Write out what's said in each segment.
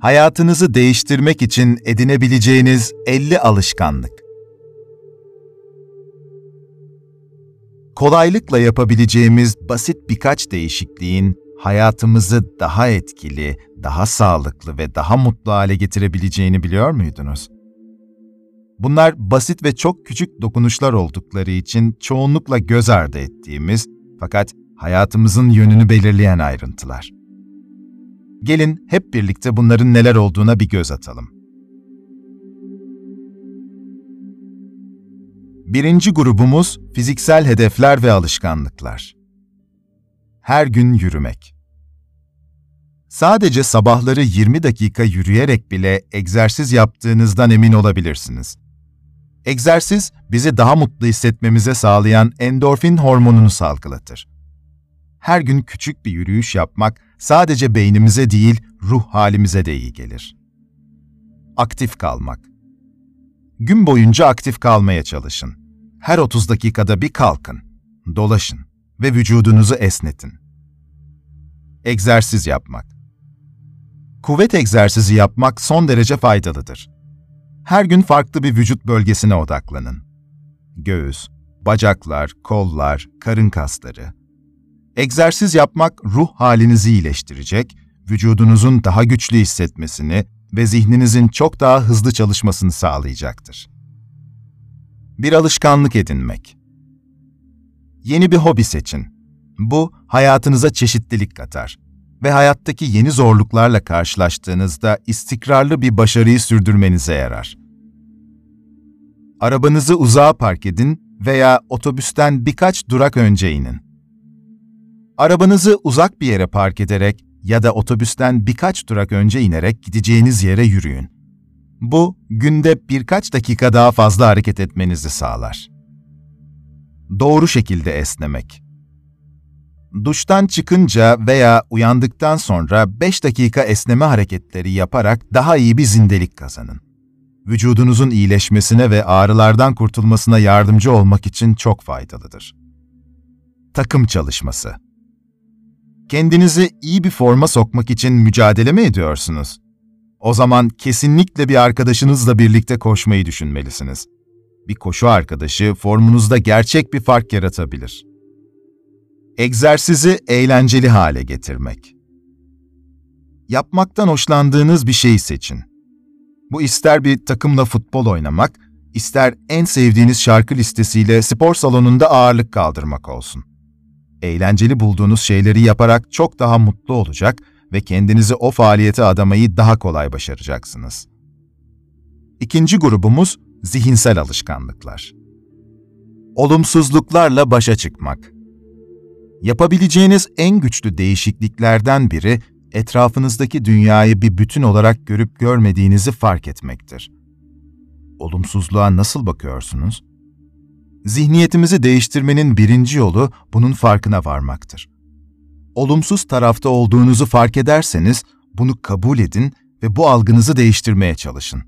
Hayatınızı değiştirmek için edinebileceğiniz 50 alışkanlık. Kolaylıkla yapabileceğimiz basit birkaç değişikliğin hayatımızı daha etkili, daha sağlıklı ve daha mutlu hale getirebileceğini biliyor muydunuz? Bunlar basit ve çok küçük dokunuşlar oldukları için çoğunlukla göz ardı ettiğimiz fakat hayatımızın yönünü belirleyen ayrıntılar. Gelin hep birlikte bunların neler olduğuna bir göz atalım. Birinci grubumuz fiziksel hedefler ve alışkanlıklar. Her gün yürümek. Sadece sabahları 20 dakika yürüyerek bile egzersiz yaptığınızdan emin olabilirsiniz. Egzersiz, bizi daha mutlu hissetmemize sağlayan endorfin hormonunu salgılatır. Her gün küçük bir yürüyüş yapmak sadece beynimize değil, ruh halimize de iyi gelir. Aktif kalmak. Gün boyunca aktif kalmaya çalışın. Her 30 dakikada bir kalkın, dolaşın ve vücudunuzu esnetin. Egzersiz yapmak. Kuvvet egzersizi yapmak son derece faydalıdır. Her gün farklı bir vücut bölgesine odaklanın. Göğüs, bacaklar, kollar, karın kasları. Egzersiz yapmak ruh halinizi iyileştirecek, vücudunuzun daha güçlü hissetmesini ve zihninizin çok daha hızlı çalışmasını sağlayacaktır. Bir alışkanlık edinmek. Yeni bir hobi seçin. Bu, hayatınıza çeşitlilik katar ve hayattaki yeni zorluklarla karşılaştığınızda istikrarlı bir başarıyı sürdürmenize yarar. Arabanızı uzağa park edin veya otobüsten birkaç durak önce inin. Arabanızı uzak bir yere park ederek ya da otobüsten birkaç durak önce inerek gideceğiniz yere yürüyün. Bu, günde birkaç dakika daha fazla hareket etmenizi sağlar. Doğru şekilde esnemek. Duştan çıkınca veya uyandıktan sonra 5 dakika esneme hareketleri yaparak daha iyi bir zindelik kazanın. Vücudunuzun iyileşmesine ve ağrılardan kurtulmasına yardımcı olmak için çok faydalıdır. Takım çalışması Kendinizi iyi bir forma sokmak için mücadele mi ediyorsunuz? O zaman kesinlikle bir arkadaşınızla birlikte koşmayı düşünmelisiniz. Bir koşu arkadaşı formunuzda gerçek bir fark yaratabilir. Egzersizi eğlenceli hale getirmek. Yapmaktan hoşlandığınız bir şeyi seçin. Bu ister bir takımla futbol oynamak, ister en sevdiğiniz şarkı listesiyle spor salonunda ağırlık kaldırmak olsun. Eğlenceli bulduğunuz şeyleri yaparak çok daha mutlu olacak ve kendinizi o faaliyete adamayı daha kolay başaracaksınız. İkinci grubumuz zihinsel alışkanlıklar. Olumsuzluklarla başa çıkmak. Yapabileceğiniz en güçlü değişikliklerden biri, etrafınızdaki dünyayı bir bütün olarak görüp görmediğinizi fark etmektir. Olumsuzluğa nasıl bakıyorsunuz? Zihniyetimizi değiştirmenin birinci yolu bunun farkına varmaktır. Olumsuz tarafta olduğunuzu fark ederseniz bunu kabul edin ve bu algınızı değiştirmeye çalışın.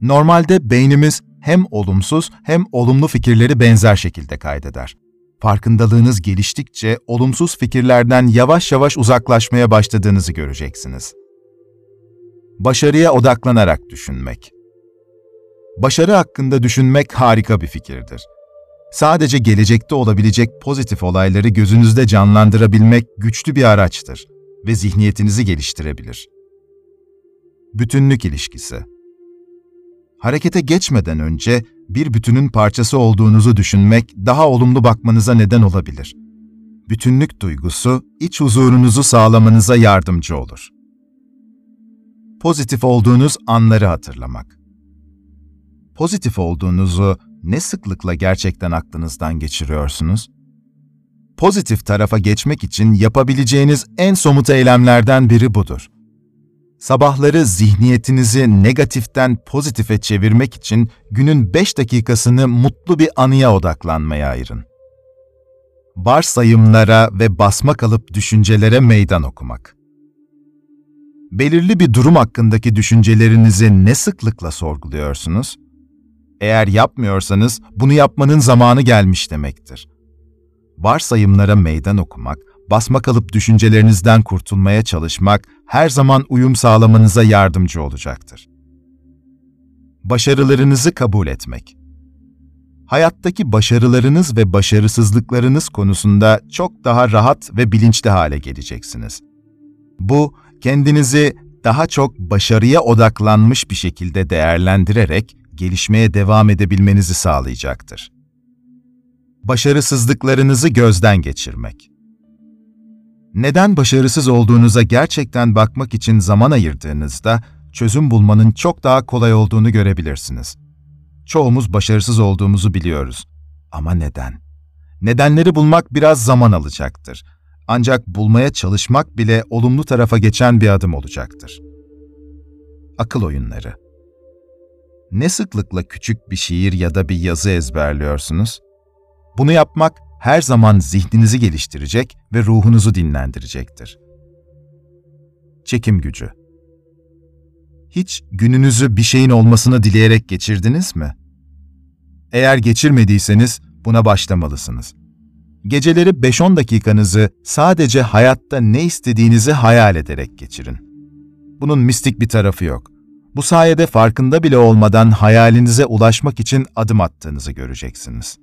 Normalde beynimiz hem olumsuz hem olumlu fikirleri benzer şekilde kaydeder farkındalığınız geliştikçe olumsuz fikirlerden yavaş yavaş uzaklaşmaya başladığınızı göreceksiniz. Başarıya odaklanarak düşünmek. Başarı hakkında düşünmek harika bir fikirdir. Sadece gelecekte olabilecek pozitif olayları gözünüzde canlandırabilmek güçlü bir araçtır ve zihniyetinizi geliştirebilir. Bütünlük ilişkisi Harekete geçmeden önce bir bütünün parçası olduğunuzu düşünmek daha olumlu bakmanıza neden olabilir. Bütünlük duygusu iç huzurunuzu sağlamanıza yardımcı olur. Pozitif olduğunuz anları hatırlamak. Pozitif olduğunuzu ne sıklıkla gerçekten aklınızdan geçiriyorsunuz? Pozitif tarafa geçmek için yapabileceğiniz en somut eylemlerden biri budur. Sabahları zihniyetinizi negatiften pozitife çevirmek için günün 5 dakikasını mutlu bir anıya odaklanmaya ayırın. Varsayımlara ve basma kalıp düşüncelere meydan okumak. Belirli bir durum hakkındaki düşüncelerinizi ne sıklıkla sorguluyorsunuz? Eğer yapmıyorsanız bunu yapmanın zamanı gelmiş demektir. Varsayımlara meydan okumak, basma kalıp düşüncelerinizden kurtulmaya çalışmak her zaman uyum sağlamanıza yardımcı olacaktır. Başarılarınızı kabul etmek Hayattaki başarılarınız ve başarısızlıklarınız konusunda çok daha rahat ve bilinçli hale geleceksiniz. Bu, kendinizi daha çok başarıya odaklanmış bir şekilde değerlendirerek gelişmeye devam edebilmenizi sağlayacaktır. Başarısızlıklarınızı gözden geçirmek neden başarısız olduğunuza gerçekten bakmak için zaman ayırdığınızda çözüm bulmanın çok daha kolay olduğunu görebilirsiniz. Çoğumuz başarısız olduğumuzu biliyoruz. Ama neden? Nedenleri bulmak biraz zaman alacaktır. Ancak bulmaya çalışmak bile olumlu tarafa geçen bir adım olacaktır. Akıl oyunları Ne sıklıkla küçük bir şiir ya da bir yazı ezberliyorsunuz? Bunu yapmak her zaman zihninizi geliştirecek ve ruhunuzu dinlendirecektir. Çekim gücü Hiç gününüzü bir şeyin olmasını dileyerek geçirdiniz mi? Eğer geçirmediyseniz buna başlamalısınız. Geceleri 5-10 dakikanızı sadece hayatta ne istediğinizi hayal ederek geçirin. Bunun mistik bir tarafı yok. Bu sayede farkında bile olmadan hayalinize ulaşmak için adım attığınızı göreceksiniz.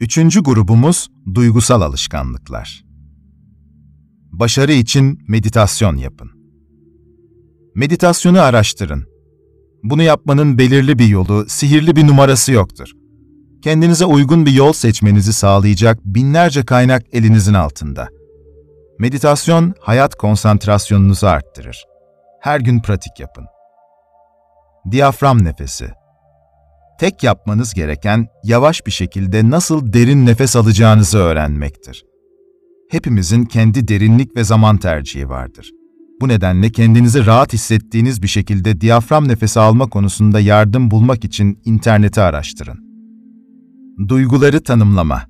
Üçüncü grubumuz duygusal alışkanlıklar. Başarı için meditasyon yapın. Meditasyonu araştırın. Bunu yapmanın belirli bir yolu, sihirli bir numarası yoktur. Kendinize uygun bir yol seçmenizi sağlayacak binlerce kaynak elinizin altında. Meditasyon, hayat konsantrasyonunuzu arttırır. Her gün pratik yapın. Diyafram nefesi Tek yapmanız gereken yavaş bir şekilde nasıl derin nefes alacağınızı öğrenmektir. Hepimizin kendi derinlik ve zaman tercihi vardır. Bu nedenle kendinizi rahat hissettiğiniz bir şekilde diyafram nefesi alma konusunda yardım bulmak için interneti araştırın. Duyguları tanımlama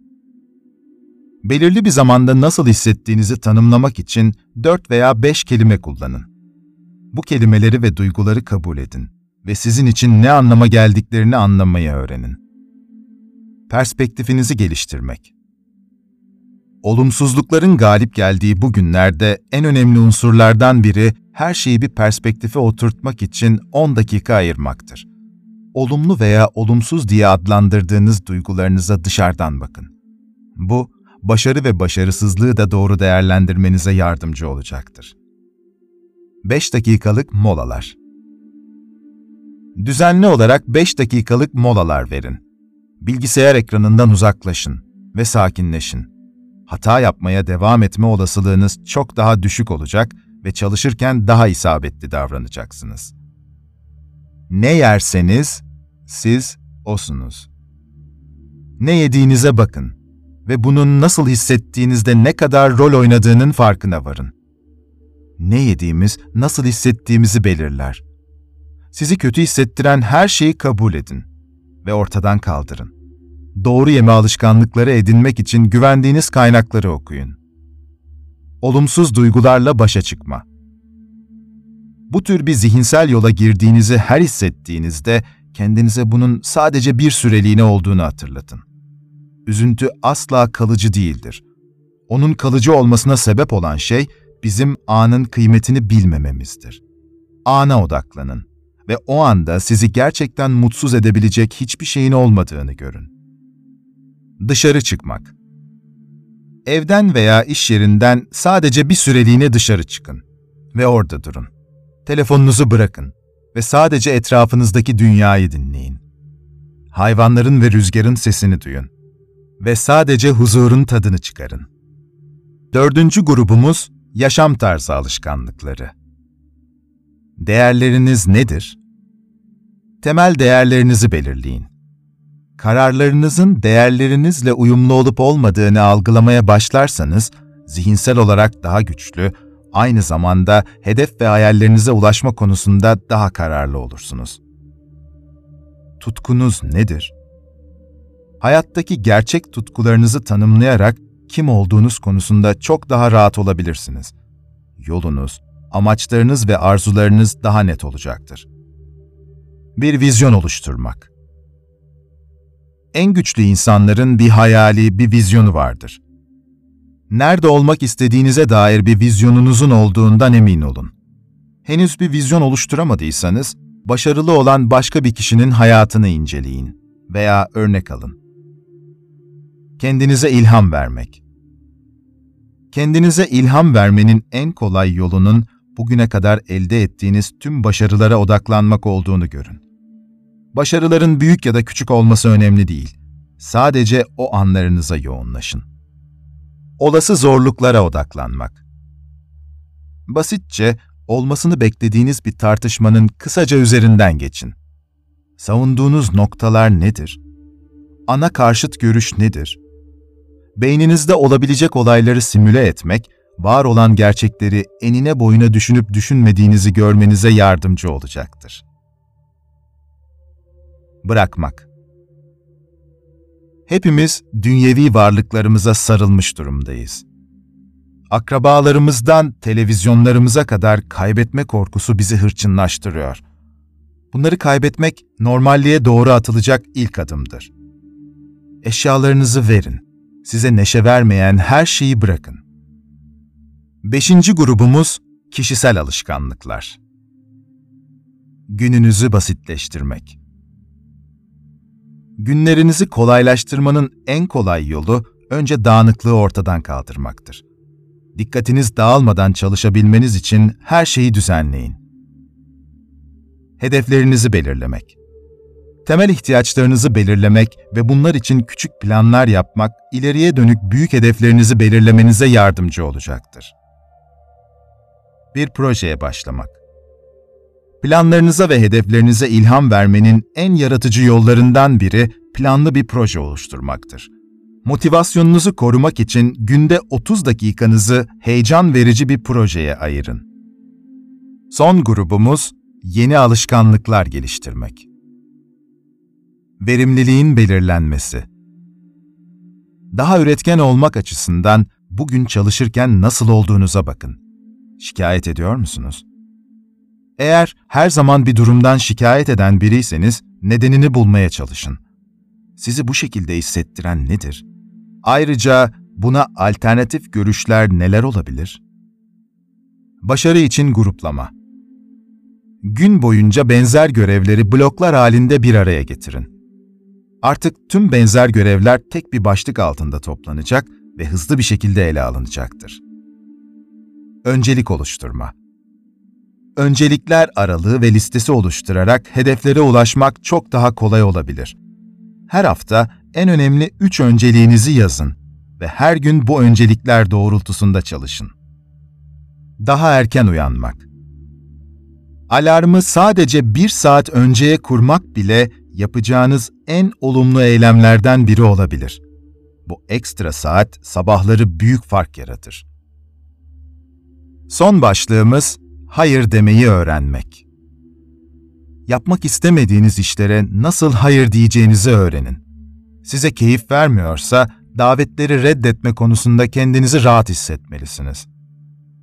Belirli bir zamanda nasıl hissettiğinizi tanımlamak için 4 veya 5 kelime kullanın. Bu kelimeleri ve duyguları kabul edin ve sizin için ne anlama geldiklerini anlamayı öğrenin. Perspektifinizi geliştirmek Olumsuzlukların galip geldiği bu günlerde en önemli unsurlardan biri her şeyi bir perspektife oturtmak için 10 dakika ayırmaktır. Olumlu veya olumsuz diye adlandırdığınız duygularınıza dışarıdan bakın. Bu, başarı ve başarısızlığı da doğru değerlendirmenize yardımcı olacaktır. 5 dakikalık molalar Düzenli olarak 5 dakikalık molalar verin. Bilgisayar ekranından uzaklaşın ve sakinleşin. Hata yapmaya devam etme olasılığınız çok daha düşük olacak ve çalışırken daha isabetli davranacaksınız. Ne yerseniz siz osunuz. Ne yediğinize bakın ve bunun nasıl hissettiğinizde ne kadar rol oynadığının farkına varın. Ne yediğimiz nasıl hissettiğimizi belirler sizi kötü hissettiren her şeyi kabul edin ve ortadan kaldırın. Doğru yeme alışkanlıkları edinmek için güvendiğiniz kaynakları okuyun. Olumsuz duygularla başa çıkma. Bu tür bir zihinsel yola girdiğinizi her hissettiğinizde kendinize bunun sadece bir süreliğine olduğunu hatırlatın. Üzüntü asla kalıcı değildir. Onun kalıcı olmasına sebep olan şey bizim anın kıymetini bilmememizdir. Ana odaklanın ve o anda sizi gerçekten mutsuz edebilecek hiçbir şeyin olmadığını görün. Dışarı çıkmak Evden veya iş yerinden sadece bir süreliğine dışarı çıkın ve orada durun. Telefonunuzu bırakın ve sadece etrafınızdaki dünyayı dinleyin. Hayvanların ve rüzgarın sesini duyun ve sadece huzurun tadını çıkarın. Dördüncü grubumuz yaşam tarzı alışkanlıkları. Değerleriniz nedir? Temel değerlerinizi belirleyin. Kararlarınızın değerlerinizle uyumlu olup olmadığını algılamaya başlarsanız, zihinsel olarak daha güçlü, aynı zamanda hedef ve hayallerinize ulaşma konusunda daha kararlı olursunuz. Tutkunuz nedir? Hayattaki gerçek tutkularınızı tanımlayarak kim olduğunuz konusunda çok daha rahat olabilirsiniz. Yolunuz, amaçlarınız ve arzularınız daha net olacaktır. Bir vizyon oluşturmak. En güçlü insanların bir hayali, bir vizyonu vardır. nerede olmak istediğinize dair bir vizyonunuzun olduğundan emin olun. Henüz bir vizyon oluşturamadıysanız, başarılı olan başka bir kişinin hayatını inceleyin veya örnek alın. Kendinize ilham vermek. Kendinize ilham vermenin en kolay yolunun bugüne kadar elde ettiğiniz tüm başarılara odaklanmak olduğunu görün. Başarıların büyük ya da küçük olması önemli değil. Sadece o anlarınıza yoğunlaşın. Olası zorluklara odaklanmak. Basitçe olmasını beklediğiniz bir tartışmanın kısaca üzerinden geçin. Savunduğunuz noktalar nedir? Ana karşıt görüş nedir? Beyninizde olabilecek olayları simüle etmek, var olan gerçekleri enine boyuna düşünüp düşünmediğinizi görmenize yardımcı olacaktır. Bırakmak Hepimiz dünyevi varlıklarımıza sarılmış durumdayız. Akrabalarımızdan televizyonlarımıza kadar kaybetme korkusu bizi hırçınlaştırıyor. Bunları kaybetmek normalliğe doğru atılacak ilk adımdır. Eşyalarınızı verin. Size neşe vermeyen her şeyi bırakın. Beşinci grubumuz kişisel alışkanlıklar. Gününüzü basitleştirmek. Günlerinizi kolaylaştırmanın en kolay yolu önce dağınıklığı ortadan kaldırmaktır. Dikkatiniz dağılmadan çalışabilmeniz için her şeyi düzenleyin. Hedeflerinizi belirlemek. Temel ihtiyaçlarınızı belirlemek ve bunlar için küçük planlar yapmak ileriye dönük büyük hedeflerinizi belirlemenize yardımcı olacaktır. Bir projeye başlamak. Planlarınıza ve hedeflerinize ilham vermenin en yaratıcı yollarından biri planlı bir proje oluşturmaktır. Motivasyonunuzu korumak için günde 30 dakikanızı heyecan verici bir projeye ayırın. Son grubumuz yeni alışkanlıklar geliştirmek. Verimliliğin belirlenmesi. Daha üretken olmak açısından bugün çalışırken nasıl olduğunuza bakın. Şikayet ediyor musunuz? Eğer her zaman bir durumdan şikayet eden biriyseniz nedenini bulmaya çalışın. Sizi bu şekilde hissettiren nedir? Ayrıca buna alternatif görüşler neler olabilir? Başarı için gruplama. Gün boyunca benzer görevleri bloklar halinde bir araya getirin. Artık tüm benzer görevler tek bir başlık altında toplanacak ve hızlı bir şekilde ele alınacaktır. Öncelik oluşturma öncelikler aralığı ve listesi oluşturarak hedeflere ulaşmak çok daha kolay olabilir. Her hafta en önemli üç önceliğinizi yazın ve her gün bu öncelikler doğrultusunda çalışın. Daha erken uyanmak Alarmı sadece bir saat önceye kurmak bile yapacağınız en olumlu eylemlerden biri olabilir. Bu ekstra saat sabahları büyük fark yaratır. Son başlığımız hayır demeyi öğrenmek. Yapmak istemediğiniz işlere nasıl hayır diyeceğinizi öğrenin. Size keyif vermiyorsa davetleri reddetme konusunda kendinizi rahat hissetmelisiniz.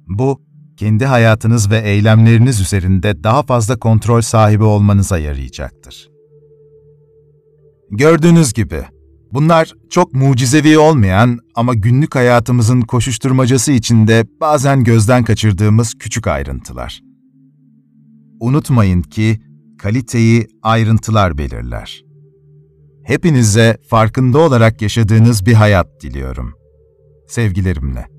Bu, kendi hayatınız ve eylemleriniz üzerinde daha fazla kontrol sahibi olmanıza yarayacaktır. Gördüğünüz gibi, bunlar çok mucizevi olmayan ama günlük hayatımızın koşuşturmacası içinde bazen gözden kaçırdığımız küçük ayrıntılar. Unutmayın ki kaliteyi ayrıntılar belirler. Hepinize farkında olarak yaşadığınız bir hayat diliyorum. Sevgilerimle.